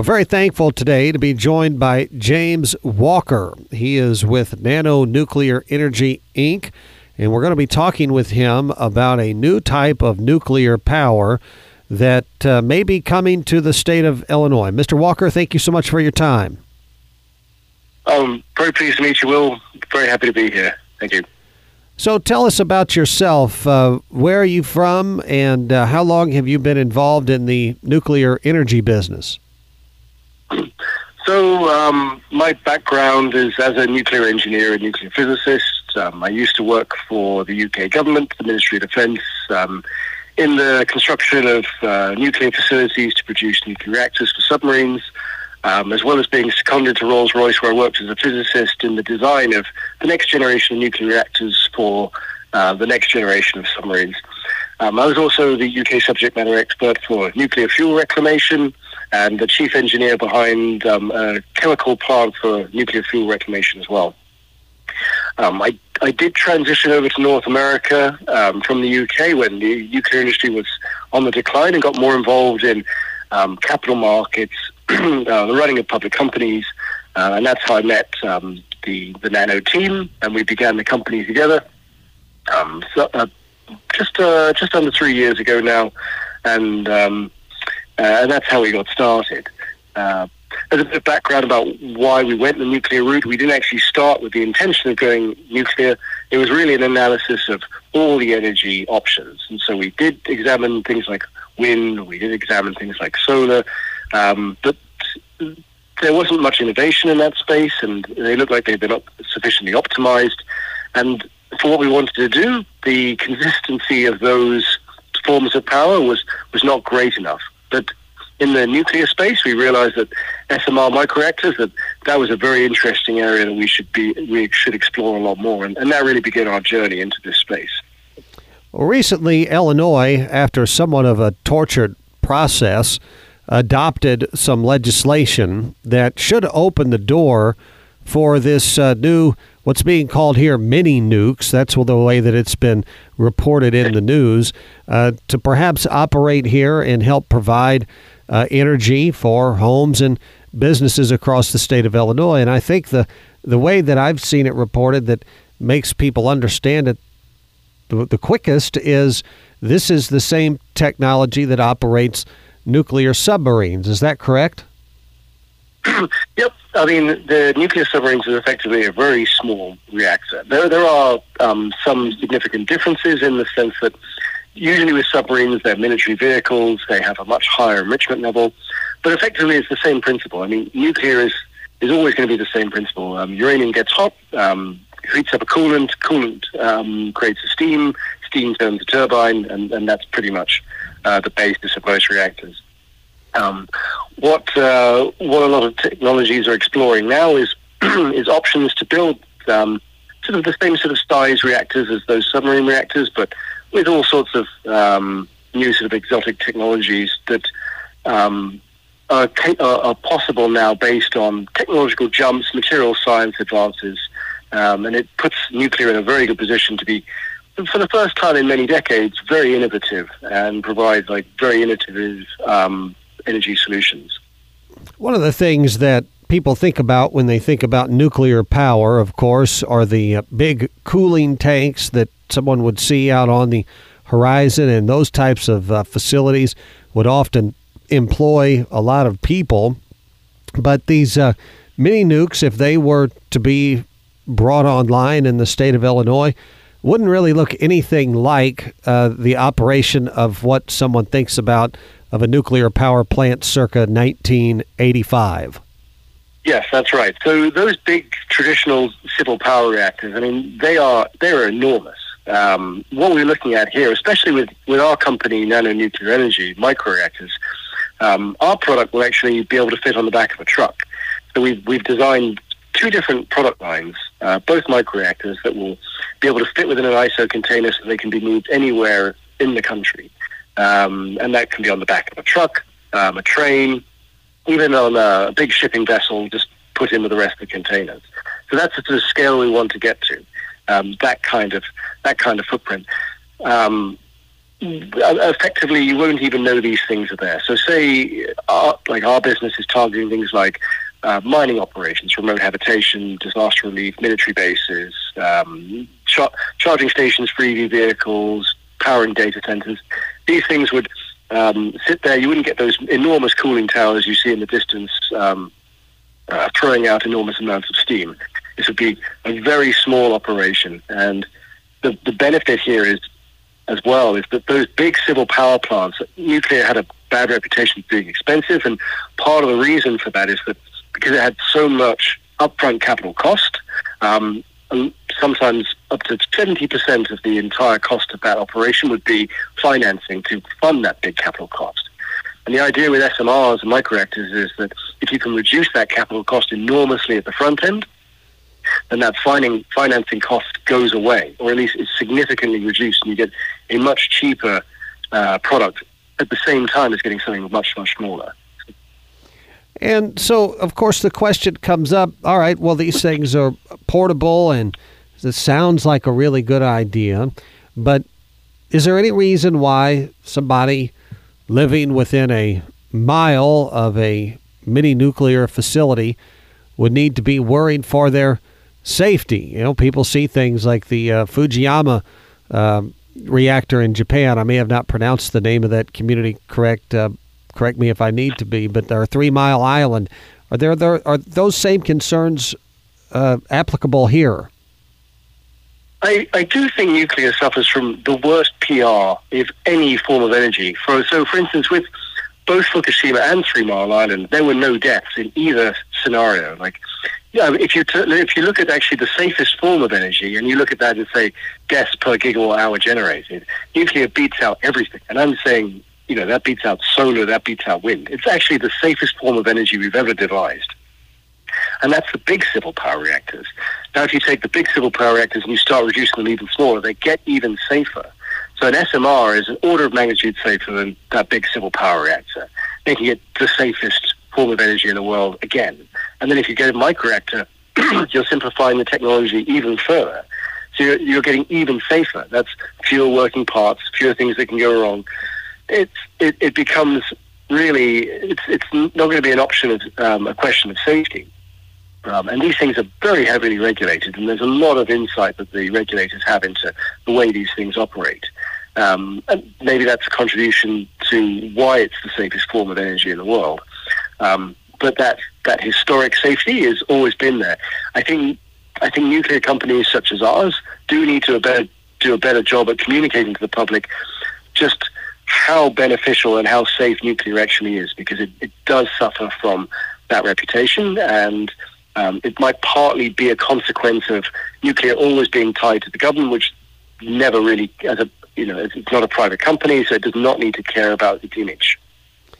We're very thankful today to be joined by James Walker. He is with Nano Nuclear Energy Inc., and we're going to be talking with him about a new type of nuclear power that uh, may be coming to the state of Illinois. Mr. Walker, thank you so much for your time. I'm very pleased to meet you, Will. Very happy to be here. Thank you. So tell us about yourself. Uh, where are you from, and uh, how long have you been involved in the nuclear energy business? So, um, my background is as a nuclear engineer and nuclear physicist. Um, I used to work for the UK government, the Ministry of Defence, um, in the construction of uh, nuclear facilities to produce nuclear reactors for submarines, um, as well as being seconded to Rolls Royce, where I worked as a physicist in the design of the next generation of nuclear reactors for uh, the next generation of submarines. Um, I was also the UK subject matter expert for nuclear fuel reclamation and the chief engineer behind um, a chemical plant for nuclear fuel reclamation as well. Um, I, I did transition over to North America um, from the UK when the nuclear industry was on the decline and got more involved in um, capital markets, uh, the running of public companies, uh, and that's how I met um, the, the Nano team, and we began the company together. Um, so, uh, just uh, just under three years ago now, and uh, and that's how we got started. Uh, as a bit of background about why we went the nuclear route, we didn't actually start with the intention of going nuclear. It was really an analysis of all the energy options. And so we did examine things like wind, we did examine things like solar, um, but there wasn't much innovation in that space, and they looked like they'd been sufficiently optimized. And for what we wanted to do, the consistency of those forms of power was, was not great enough. But in the nuclear space, we realized that SMR microreactors that that was a very interesting area that we should be we should explore a lot more, and, and that really began our journey into this space. Recently, Illinois, after somewhat of a tortured process, adopted some legislation that should open the door for this uh, new what's being called here mini nukes. That's the way that it's been reported in the news uh, to perhaps operate here and help provide uh, energy for homes and businesses across the state of Illinois. And I think the the way that I've seen it reported that makes people understand it the, the quickest is this is the same technology that operates nuclear submarines. Is that correct? yep. I mean, the nuclear submarines is effectively a very small reactor. There, there are um, some significant differences in the sense that usually with submarines, they're military vehicles, they have a much higher enrichment level, but effectively it's the same principle. I mean, nuclear is, is always going to be the same principle. Um, uranium gets hot, um, heats up a coolant, coolant um, creates a steam, steam turns a turbine, and, and that's pretty much uh, the basis of most reactors. Um, what uh, what a lot of technologies are exploring now is is options to build um, sort of the same sort of size reactors as those submarine reactors, but with all sorts of um, new sort of exotic technologies that um, are, are, possible now based on technological jumps, material science advances, um, and it puts nuclear in a very good position to be, for the first time in many decades, very innovative and provides like very innovative um, energy solutions. One of the things that people think about when they think about nuclear power, of course, are the uh, big cooling tanks that someone would see out on the horizon, and those types of uh, facilities would often employ a lot of people. But these uh, mini nukes, if they were to be brought online in the state of Illinois, wouldn't really look anything like uh, the operation of what someone thinks about of a nuclear power plant circa 1985. Yes, that's right. So those big traditional civil power reactors, I mean, they are they are enormous. Um, what we're looking at here, especially with, with our company, Nano Nuclear Energy, microreactors, um, our product will actually be able to fit on the back of a truck. So we've, we've designed two different product lines, uh, both microreactors that will be able to fit within an ISO container so they can be moved anywhere in the country. Um, and that can be on the back of a truck, um, a train, even on a big shipping vessel, just put in with the rest of the containers. So that's the sort of scale we want to get to. Um, that kind of that kind of footprint. Um, effectively you won't even know these things are there. So say, our, like our business is targeting things like uh, mining operations, remote habitation, disaster relief, military bases, um, char- charging stations for EV vehicles, powering data centers. These things would um, sit there. You wouldn't get those enormous cooling towers you see in the distance um, uh, throwing out enormous amounts of steam. This would be a very small operation. And the, the benefit here is as well is that those big civil power plants, nuclear had a bad reputation for being expensive, and part of the reason for that is that because it had so much upfront capital cost, um, sometimes up to 70% of the entire cost of that operation would be financing to fund that big capital cost. And the idea with SMRs and microreactors is that if you can reduce that capital cost enormously at the front end, then that financing cost goes away, or at least it's significantly reduced, and you get a much cheaper uh, product at the same time as getting something much, much smaller. And so, of course, the question comes up all right, well, these things are portable and this sounds like a really good idea, but is there any reason why somebody living within a mile of a mini nuclear facility would need to be worried for their safety? You know, people see things like the uh, Fujiyama uh, reactor in Japan. I may have not pronounced the name of that community correct. Uh, correct me if I need to be, but are Three Mile Island. Are there, there are those same concerns uh, applicable here? I, I do think nuclear suffers from the worst PR of any form of energy. For, so, for instance, with both Fukushima and Three Mile Island, there were no deaths in either scenario. Like, you know, if you t- if you look at actually the safest form of energy, and you look at that and say deaths per gigawatt hour generated, nuclear beats out everything. And I'm saying, you know, that beats out solar, that beats out wind. It's actually the safest form of energy we've ever devised. And that's the big civil power reactors. Now, if you take the big civil power reactors and you start reducing them even smaller, they get even safer. So an SMR is an order of magnitude safer than that big civil power reactor, making it the safest form of energy in the world again. And then if you get a microreactor, you're simplifying the technology even further. So you're, you're, getting even safer. That's fewer working parts, fewer things that can go wrong. It's, it, it becomes really, it's, it's not going to be an option of um, a question of safety. Um, and these things are very heavily regulated, and there's a lot of insight that the regulators have into the way these things operate. Um, and maybe that's a contribution to why it's the safest form of energy in the world. Um, but that that historic safety has always been there. I think I think nuclear companies such as ours do need to a better, do a better job at communicating to the public just how beneficial and how safe nuclear actually is, because it, it does suffer from that reputation and um, it might partly be a consequence of nuclear always being tied to the government, which never really, as a you know, it's not a private company, so it does not need to care about its image.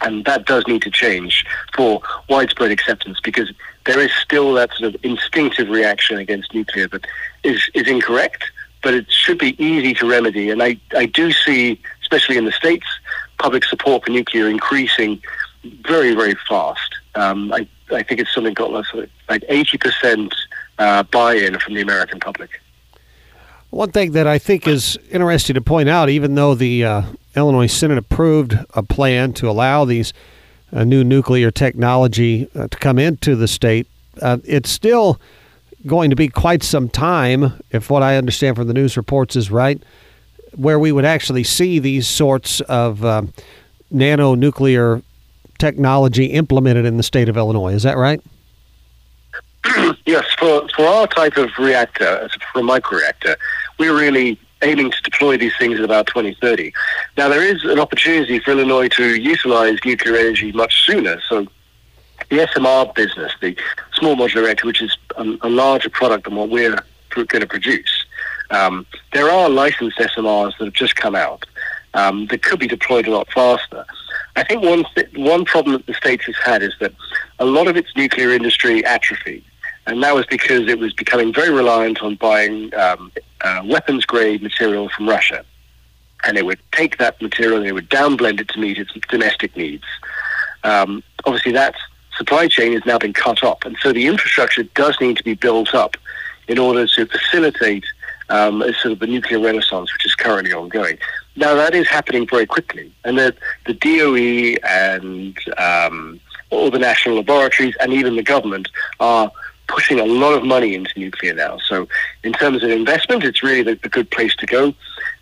And that does need to change for widespread acceptance because there is still that sort of instinctive reaction against nuclear that is, is incorrect, but it should be easy to remedy. And I, I do see, especially in the States, public support for nuclear increasing very, very fast. Um, I, I think it's something got like 80% uh, buy-in from the American public. One thing that I think is interesting to point out, even though the uh, Illinois Senate approved a plan to allow these uh, new nuclear technology uh, to come into the state, uh, it's still going to be quite some time, if what I understand from the news reports is right, where we would actually see these sorts of uh, nano nuclear technology implemented in the state of Illinois. Is that right? yes, for, for our type of reactor, for a microreactor, we're really aiming to deploy these things at about 2030. Now, there is an opportunity for Illinois to utilize nuclear energy much sooner. So, the SMR business, the small modular reactor, which is a, a larger product than what we're going to produce, um, there are licensed SMRs that have just come out um, that could be deployed a lot faster. I think one th- one problem that the states has had is that a lot of its nuclear industry atrophied, and that was because it was becoming very reliant on buying um, uh, weapons grade material from Russia, and it would take that material and it would downblend it to meet its domestic needs. Um, obviously, that supply chain has now been cut off, and so the infrastructure does need to be built up in order to facilitate um, sort of the nuclear renaissance, which is currently ongoing. Now that is happening very quickly, and the the DOE and um, all the national laboratories and even the government are pushing a lot of money into nuclear now. So, in terms of investment, it's really the, the good place to go.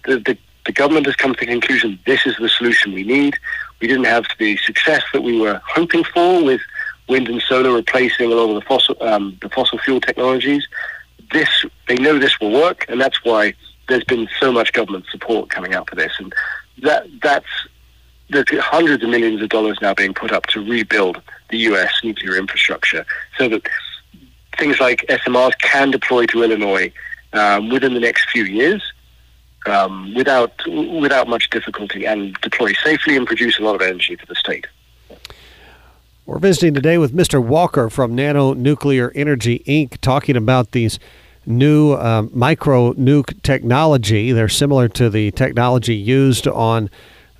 The, the, the government has come to the conclusion this is the solution we need. We didn't have the success that we were hoping for with wind and solar replacing a lot of the fossil um, the fossil fuel technologies. This they know this will work, and that's why there's been so much government support coming out for this, and that that's there's hundreds of millions of dollars now being put up to rebuild the U.S. nuclear infrastructure, so that things like SMRs can deploy to Illinois um, within the next few years. Um, without without much difficulty and deploy safely and produce a lot of energy for the state. We're visiting today with Mr. Walker from Nano Nuclear Energy Inc., talking about these new um, micro nuke technology. They're similar to the technology used on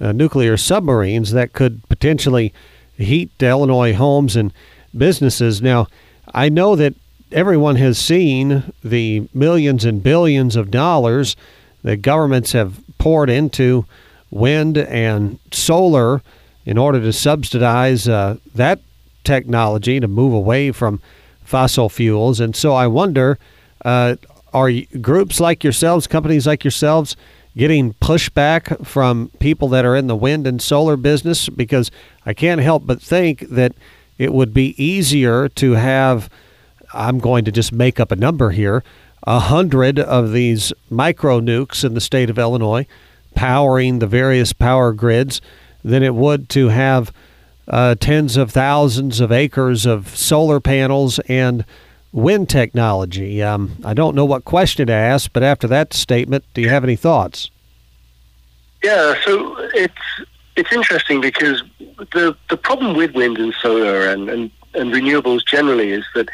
uh, nuclear submarines that could potentially heat Illinois homes and businesses. Now, I know that everyone has seen the millions and billions of dollars that governments have poured into wind and solar in order to subsidize uh, that technology to move away from fossil fuels. And so I wonder uh, are groups like yourselves, companies like yourselves, getting pushback from people that are in the wind and solar business? Because I can't help but think that it would be easier to have, I'm going to just make up a number here, a hundred of these micro nukes in the state of Illinois powering the various power grids than it would to have uh, tens of thousands of acres of solar panels and wind technology. Um, I don't know what question to ask, but after that statement, do you have any thoughts? Yeah, so it's it's interesting because the the problem with wind and solar and, and, and renewables generally is that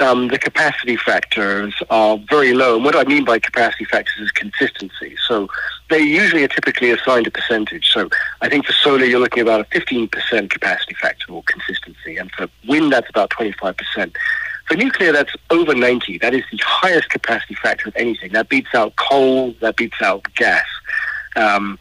um, the capacity factors are very low. And what I mean by capacity factors is consistency. So they usually are typically assigned a percentage. So I think for solar, you're looking about a 15% capacity factor or consistency. And for wind, that's about 25%. For nuclear, that's over 90. That is the highest capacity factor of anything. That beats out coal, that beats out gas. Um,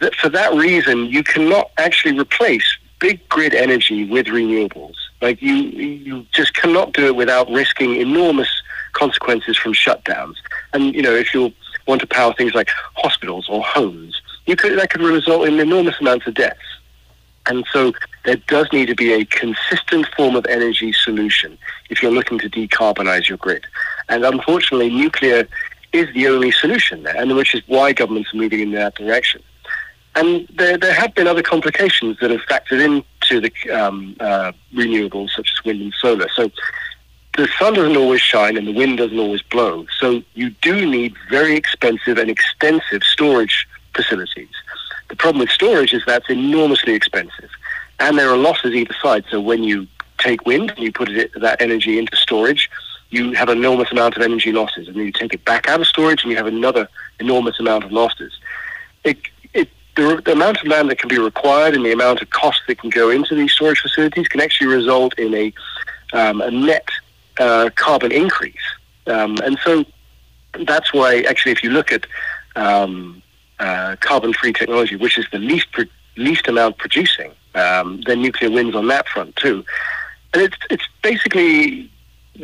that for that reason, you cannot actually replace big grid energy with renewables. Like you, you just cannot do it without risking enormous consequences from shutdowns. And you know, if you want to power things like hospitals or homes, you could that could result in enormous amounts of deaths. And so there does need to be a consistent form of energy solution if you're looking to decarbonize your grid. And unfortunately, nuclear is the only solution there, and which is why governments are moving in that direction. And there, there have been other complications that have factored into the um, uh, renewables, such as wind and solar. So the sun doesn't always shine and the wind doesn't always blow. So you do need very expensive and extensive storage facilities. The problem with storage is that's enormously expensive. And there are losses either side. So when you take wind and you put it, that energy into storage, you have an enormous amount of energy losses. And then you take it back out of storage and you have another enormous amount of losses. It, it, the, the amount of land that can be required and the amount of cost that can go into these storage facilities can actually result in a, um, a net uh, carbon increase. Um, and so that's why, actually, if you look at um, uh, carbon-free technology, which is the least pro- least amount producing, um, then nuclear wins on that front too. And it's it's basically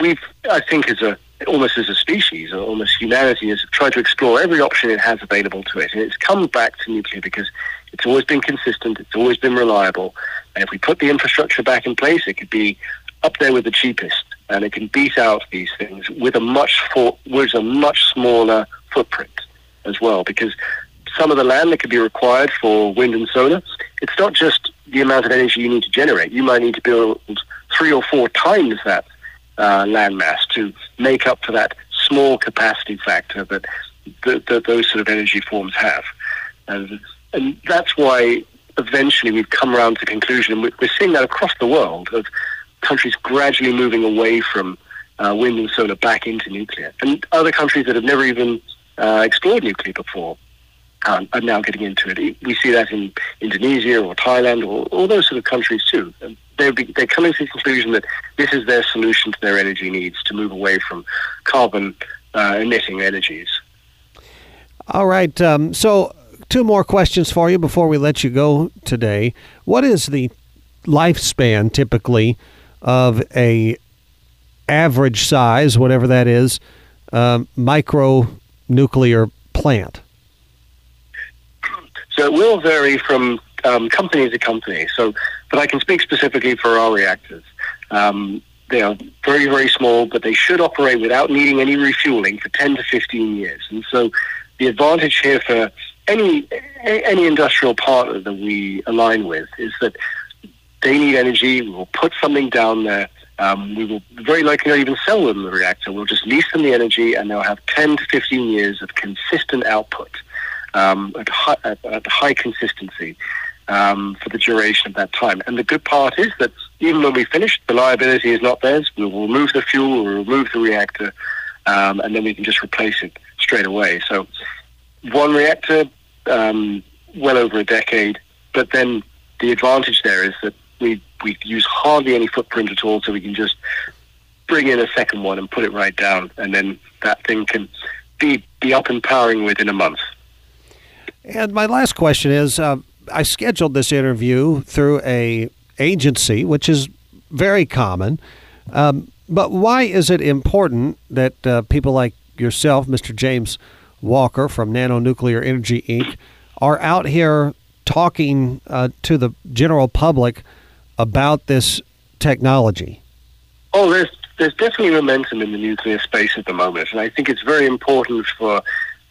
we've I think as a almost as a species or almost humanity has tried to explore every option it has available to it, and it's come back to nuclear because it's always been consistent, it's always been reliable, and if we put the infrastructure back in place, it could be up there with the cheapest, and it can beat out these things with a much for, with a much smaller footprint as well, because some of the land that could be required for wind and solar, it's not just the amount of energy you need to generate. You might need to build three or four times that uh, land mass to make up for that small capacity factor that, those sort of energy forms have. And, and that's why eventually we've come around to the conclusion, and we're seeing that across the world, of countries gradually moving away from uh, wind and solar back into nuclear. And other countries that have never even uh, explored nuclear before um, are now getting into it. We see that in Indonesia or Thailand or all those sort of countries too. They're, they're coming to the conclusion that this is their solution to their energy needs to move away from carbon uh, emitting energies. All right. Um, so two more questions for you before we let you go today. What is the lifespan typically of a average size, whatever that is, um, micro nuclear plant? So it will vary from um, company to company. So, but I can speak specifically for our reactors. Um, they are very, very small, but they should operate without needing any refueling for 10 to 15 years. And so the advantage here for any any industrial partner that we align with is that they need energy. We will put something down there. Um, we will very likely not even sell them the reactor. We'll just lease them the energy, and they'll have 10 to 15 years of consistent output um, at, high, at, at, high, consistency um, for the duration of that time. And the good part is that even when we finish, the liability is not theirs. We will remove the fuel, we'll remove the reactor, um, and then we can just replace it straight away. So one reactor, um, well over a decade, but then the advantage there is that we we use hardly any footprint at all, so we can just bring in a second one and put it right down, and then that thing can be be up and powering within a month. And my last question is, uh, I scheduled this interview through a agency, which is very common. Um, but why is it important that uh, people like yourself, Mr. James Walker from Nano Nuclear Energy Inc., are out here talking uh, to the general public about this technology? Oh, there's there's definitely momentum in the nuclear space at the moment, and I think it's very important for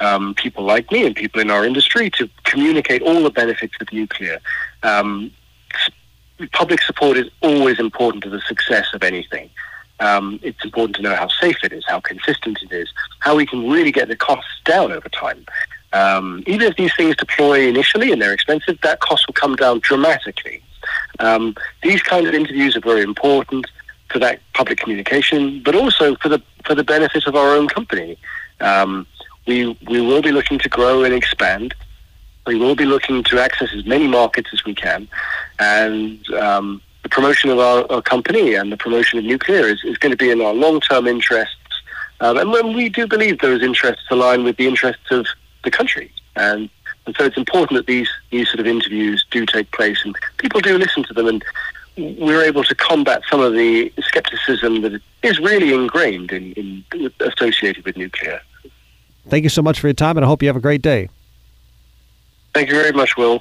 um, people like me and people in our industry to communicate all the benefits of nuclear. Um, public support is always important to the success of anything. Um, it's important to know how safe it is, how consistent it is, how we can really get the costs down over time. Um, even if these things deploy initially and they're expensive, that cost will come down dramatically. Um, these kind of interviews are very important for that public communication, but also for the for the benefit of our own company. Um, we we will be looking to grow and expand. We will be looking to access as many markets as we can, and um, the promotion of our, our, company and the promotion of nuclear is, is going to be in our long-term interests. Um, and when we do believe those interests align with the interests of the country, and and so it's important that these these sort of interviews do take place and people do listen to them and we're able to combat some of the skepticism that is really ingrained in, in associated with nuclear. Thank you so much for your time, and I hope you have a great day. Thank you very much, Will.